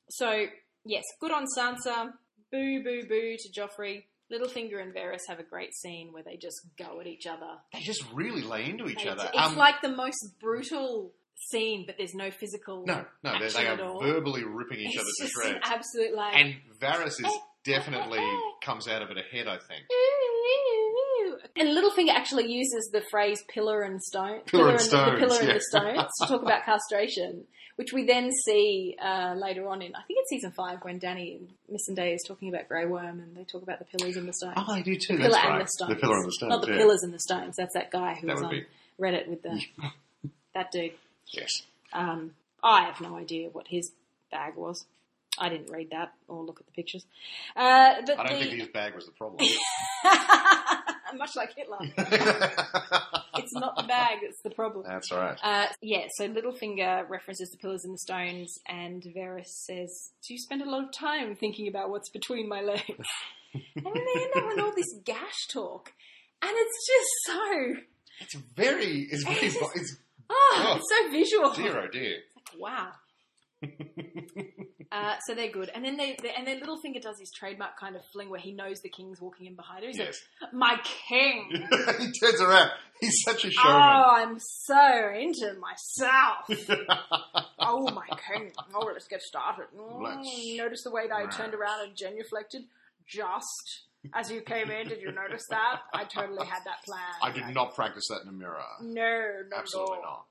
[SPEAKER 1] So yes, good on Sansa. Boo, boo, boo to Joffrey. Littlefinger and Varys have a great scene where they just go at each other.
[SPEAKER 2] they just really lay into each
[SPEAKER 1] They-
[SPEAKER 2] other.
[SPEAKER 1] It's
[SPEAKER 2] Um,
[SPEAKER 1] like the most brutal scene, but there's no physical.
[SPEAKER 2] no, no, they,
[SPEAKER 1] action
[SPEAKER 2] they
[SPEAKER 1] at
[SPEAKER 2] are
[SPEAKER 1] all.
[SPEAKER 2] verbally ripping each
[SPEAKER 1] it's
[SPEAKER 2] other to shreds.
[SPEAKER 1] an absolute like.
[SPEAKER 2] and Varys is eh, eh, eh, definitely comes out of it ahead. I think.
[SPEAKER 1] And Littlefinger actually uses the phrase "pillar and stone,"
[SPEAKER 2] Pillar and
[SPEAKER 1] the,
[SPEAKER 2] stones,
[SPEAKER 1] the pillar and the stones to talk about castration, which we then see uh, later on in I think it's season five when Danny and Missandei is talking about Grey Worm and they talk about the pillars and the stones.
[SPEAKER 2] Oh, I do too.
[SPEAKER 1] the pillar
[SPEAKER 2] That's
[SPEAKER 1] and
[SPEAKER 2] right.
[SPEAKER 1] the stones.
[SPEAKER 2] The pillar and the stones.
[SPEAKER 1] Not the
[SPEAKER 2] yeah.
[SPEAKER 1] pillars and the stones. That's that guy who
[SPEAKER 2] That
[SPEAKER 1] was on
[SPEAKER 2] be
[SPEAKER 1] Reddit with the that dude.
[SPEAKER 2] yes.
[SPEAKER 1] Um, I have no idea what his bag was. I didn't read that or look at the pictures. Uh, but
[SPEAKER 2] I don't
[SPEAKER 1] the,
[SPEAKER 2] think his bag was the problem.
[SPEAKER 1] much like Hitler. It's not the bag that's the problem.
[SPEAKER 2] That's all right.
[SPEAKER 1] Uh, yeah, so Littlefinger references the pillars and the stones, and Varys says, "Do you spend a lot of time thinking about what's between my legs?" and then they end up with all this gash talk, and it's just so
[SPEAKER 2] It's very. It's very.
[SPEAKER 1] It's just-
[SPEAKER 2] It's
[SPEAKER 1] oh,
[SPEAKER 2] Oh.
[SPEAKER 1] it's so visual.
[SPEAKER 2] dear, oh dear.
[SPEAKER 1] Wow. uh, so they're good, and then they, they and then Littlefinger does his trademark kind of fling where he knows the king's walking in behind him. He's
[SPEAKER 2] Yes.
[SPEAKER 1] like, "My king."
[SPEAKER 2] he turns around. He's such a showman. Oh.
[SPEAKER 1] I'm so into myself. oh, my king. Oh, let's get started.
[SPEAKER 2] Let's-
[SPEAKER 1] notice the way that I turned around and genuflected just as you came in. Did you notice that? I totally had that plan.
[SPEAKER 2] I did not practice that in a mirror.
[SPEAKER 1] No, not
[SPEAKER 2] Absolutely not.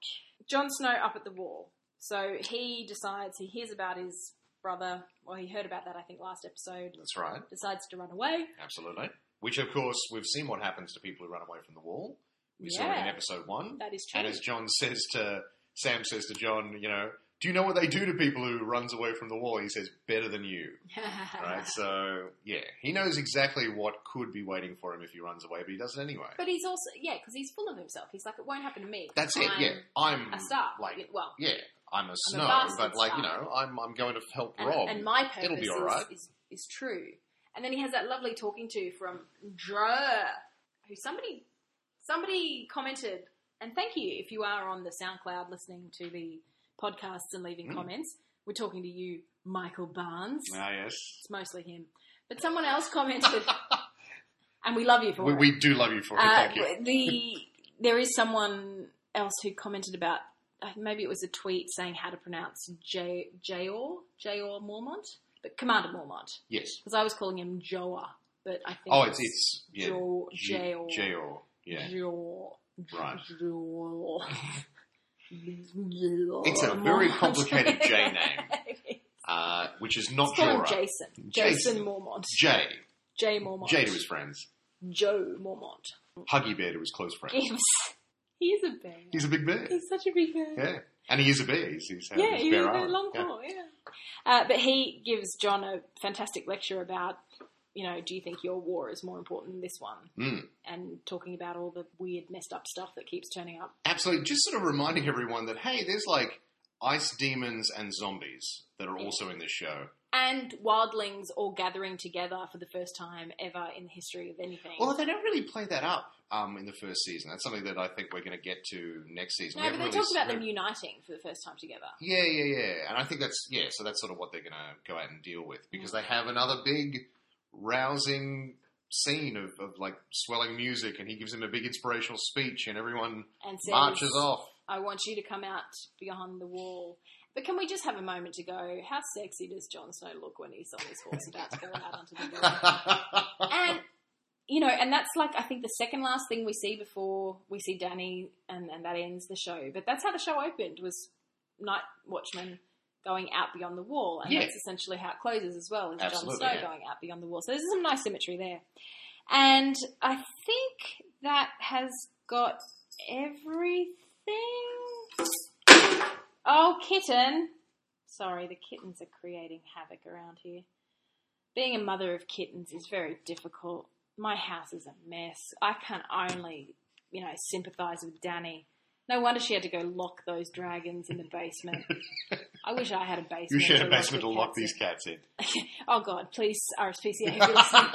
[SPEAKER 1] Jon Snow up at the wall. So he decides, he hears about his brother, well, he heard about that, I think, last episode,
[SPEAKER 2] That's right.
[SPEAKER 1] decides to run away.
[SPEAKER 2] Absolutely. Which, of course, we've seen what happens to people who run away from the wall. We saw it in
[SPEAKER 1] Yeah.
[SPEAKER 2] episode one.
[SPEAKER 1] That is true.
[SPEAKER 2] And as Jon says to Sam says to Jon, you know, do you know what they do to people who runs away from the wall? He says, better than you. Right? so yeah, he knows exactly what could be waiting for him if he runs away, but he does it anyway.
[SPEAKER 1] But he's also, yeah, because he's full of himself. He's like, it won't happen to me.
[SPEAKER 2] That's it.
[SPEAKER 1] I'm
[SPEAKER 2] yeah, I'm
[SPEAKER 1] A star.
[SPEAKER 2] Like
[SPEAKER 1] well,
[SPEAKER 2] yeah, I'm a snow,
[SPEAKER 1] bastard
[SPEAKER 2] but like you know, I'm I'm going to help
[SPEAKER 1] and,
[SPEAKER 2] Robb.
[SPEAKER 1] and my purpose
[SPEAKER 2] It'll be all right.
[SPEAKER 1] is, is true. And then he has that lovely talking to from Dra, who somebody somebody commented, and thank you if you are on the SoundCloud listening to the podcasts and leaving
[SPEAKER 2] Mm.
[SPEAKER 1] comments. We're talking to you, Michael Barnes.
[SPEAKER 2] ah yes,
[SPEAKER 1] It's mostly him, but someone else commented, and we love you for
[SPEAKER 2] we,
[SPEAKER 1] it.
[SPEAKER 2] we do love you for it.
[SPEAKER 1] Uh,
[SPEAKER 2] Thank you.
[SPEAKER 1] the there is someone else who commented about maybe it was a tweet saying how to pronounce J Jeor Jeor Mormont, but Commander Mormont
[SPEAKER 2] Yes.
[SPEAKER 1] because I was calling him Joa, but I think
[SPEAKER 2] Oh, it's it's yeah.
[SPEAKER 1] Jo
[SPEAKER 2] J-
[SPEAKER 1] Jeor
[SPEAKER 2] Jeor. Yeah.
[SPEAKER 1] Jeor
[SPEAKER 2] Right.
[SPEAKER 1] Jeor.
[SPEAKER 2] It's a very complicated J name. Uh, which is not Jorah.
[SPEAKER 1] Jason.
[SPEAKER 2] Jason.
[SPEAKER 1] Jason Mormont.
[SPEAKER 2] Jay.
[SPEAKER 1] J Mormont.
[SPEAKER 2] Jay to his friends.
[SPEAKER 1] Joe Mormont.
[SPEAKER 2] Huggy Bear to his close friends.
[SPEAKER 1] He's, a bear.
[SPEAKER 2] He's a big bear.
[SPEAKER 1] He's such a big bear.
[SPEAKER 2] Yeah. And he is a bear. He's, he's,
[SPEAKER 1] Yeah,
[SPEAKER 2] he's
[SPEAKER 1] he's
[SPEAKER 2] bear
[SPEAKER 1] a long
[SPEAKER 2] Yeah.
[SPEAKER 1] yeah. Uh, but he gives Jon a fantastic lecture about, you know, do you think your war is more important than this one?
[SPEAKER 2] Mm.
[SPEAKER 1] And talking about all the weird, messed up stuff that keeps turning up.
[SPEAKER 2] Absolutely. Just sort of reminding everyone that, hey, there's like ice demons and zombies that are
[SPEAKER 1] Yeah.
[SPEAKER 2] also in this show.
[SPEAKER 1] And wildlings all gathering together for the first time ever in the history of anything.
[SPEAKER 2] Well, they don't really play that up um, in the first season. That's something that I think we're going to get to next season.
[SPEAKER 1] no,
[SPEAKER 2] We
[SPEAKER 1] but they
[SPEAKER 2] really-
[SPEAKER 1] about them uniting for the first time together.
[SPEAKER 2] Yeah, yeah, yeah. And I think that's, yeah, so that's sort of what they're going to go out and deal with because they have another big, rousing scene of, of like swelling music and he gives him a big inspirational speech and everyone
[SPEAKER 1] And says,
[SPEAKER 2] marches off.
[SPEAKER 1] I want you to come out beyond the wall. But can we just have a moment to go, how sexy does Jon Snow look when he's on his horse about to go out onto the wall? and you know, and that's like I think the second last thing we see before we see Dany, and, and that ends the show. But that's how the show opened was Night Watchman going out beyond the wall, and
[SPEAKER 2] Yeah.
[SPEAKER 1] that's essentially how it closes as well. Is Jon Snow
[SPEAKER 2] yeah.
[SPEAKER 1] going out beyond the wall? So there's some nice symmetry there, and I think that has got everything. Oh, kitten! Sorry, the kittens are creating havoc around here. Being a mother of kittens is very difficult. My house is a mess. I can only, you know, sympathise with Dany. No wonder she had to go lock those dragons in the basement. I wish I had a basement.
[SPEAKER 2] you should have a
[SPEAKER 1] lock
[SPEAKER 2] basement to lock
[SPEAKER 1] cats
[SPEAKER 2] these cats in.
[SPEAKER 1] Oh God, please, RSPCA, if you're listening.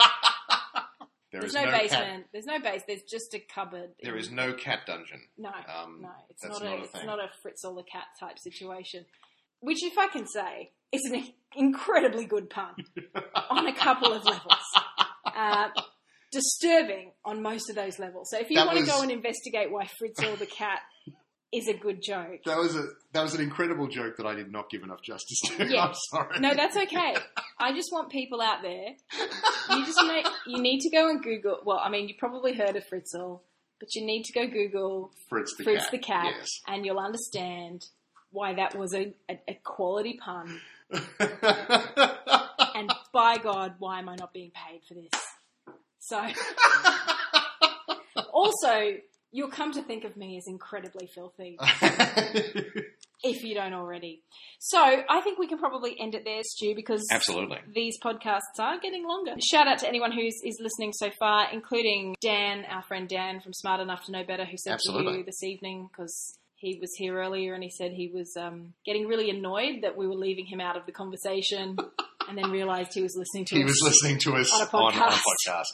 [SPEAKER 2] There
[SPEAKER 1] There's no,
[SPEAKER 2] no
[SPEAKER 1] basement.
[SPEAKER 2] cat.
[SPEAKER 1] There's no base. There's just a cupboard.
[SPEAKER 2] There is no cat dungeon.
[SPEAKER 1] No,
[SPEAKER 2] Um,
[SPEAKER 1] no, it's not,
[SPEAKER 2] not
[SPEAKER 1] a,
[SPEAKER 2] a
[SPEAKER 1] it's not a Fritzl the cat type situation. Which, if I can say, is an incredibly good pun on a couple of levels. Uh, disturbing on most of those levels. So if you
[SPEAKER 2] That
[SPEAKER 1] want to go and investigate why Fritzl the cat is a good joke,
[SPEAKER 2] That was a that was an incredible joke that I did not give enough justice to.
[SPEAKER 1] Yeah.
[SPEAKER 2] I'm sorry.
[SPEAKER 1] no, that's okay. I just want people out there. You just make, you need to go and Google. Well, I mean, you probably heard of Fritzl, but you need to go Google
[SPEAKER 2] Fritz the
[SPEAKER 1] Fritz
[SPEAKER 2] cat.
[SPEAKER 1] the cat,
[SPEAKER 2] Yes.
[SPEAKER 1] and you'll understand why that was a, a, a quality pun. And by God, why am I not being paid for this? So, also, you'll come to think of me as incredibly filthy, if you don't already. So, I think we can probably end it there, Stu, because
[SPEAKER 2] Absolutely.
[SPEAKER 1] these podcasts are getting longer. Shout out to anyone who's is listening so far, including Dan, our friend Dan from Smart Enough to Know Better, who said to you this evening because he was here earlier and he said he was um, getting really annoyed that we were leaving him out of the conversation, and then realised he was listening to
[SPEAKER 2] He
[SPEAKER 1] us
[SPEAKER 2] was listening to us
[SPEAKER 1] On a
[SPEAKER 2] on, on a
[SPEAKER 1] podcast.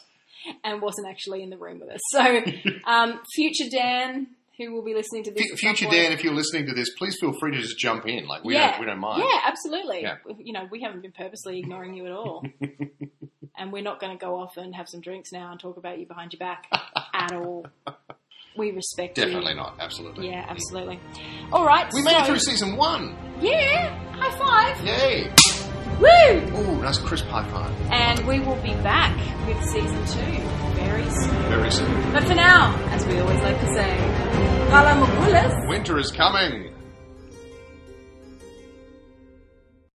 [SPEAKER 1] And wasn't actually in the room with us. So, um, future Dan, who will be listening to this,
[SPEAKER 2] F- Future Dan, if you're listening to this, please feel free to just jump in. Like we
[SPEAKER 1] Yeah.
[SPEAKER 2] don't we don't mind.
[SPEAKER 1] Yeah, absolutely.
[SPEAKER 2] Yeah.
[SPEAKER 1] You know, we haven't been purposely ignoring you at all. and we're not going to go off and have some drinks now and talk about you behind your back at all. We respect you.
[SPEAKER 2] Definitely
[SPEAKER 1] you.
[SPEAKER 2] not. Absolutely.
[SPEAKER 1] Yeah, absolutely. All right.
[SPEAKER 2] We
[SPEAKER 1] so,
[SPEAKER 2] made it through season one.
[SPEAKER 1] Yeah, high five.
[SPEAKER 2] Yay!
[SPEAKER 1] Woo!
[SPEAKER 2] Ooh, that's crisp high five.
[SPEAKER 1] And we will be back with season two very soon.
[SPEAKER 2] Very soon.
[SPEAKER 1] But for now, as we always like to say, Valar morghulis.
[SPEAKER 2] Winter is coming.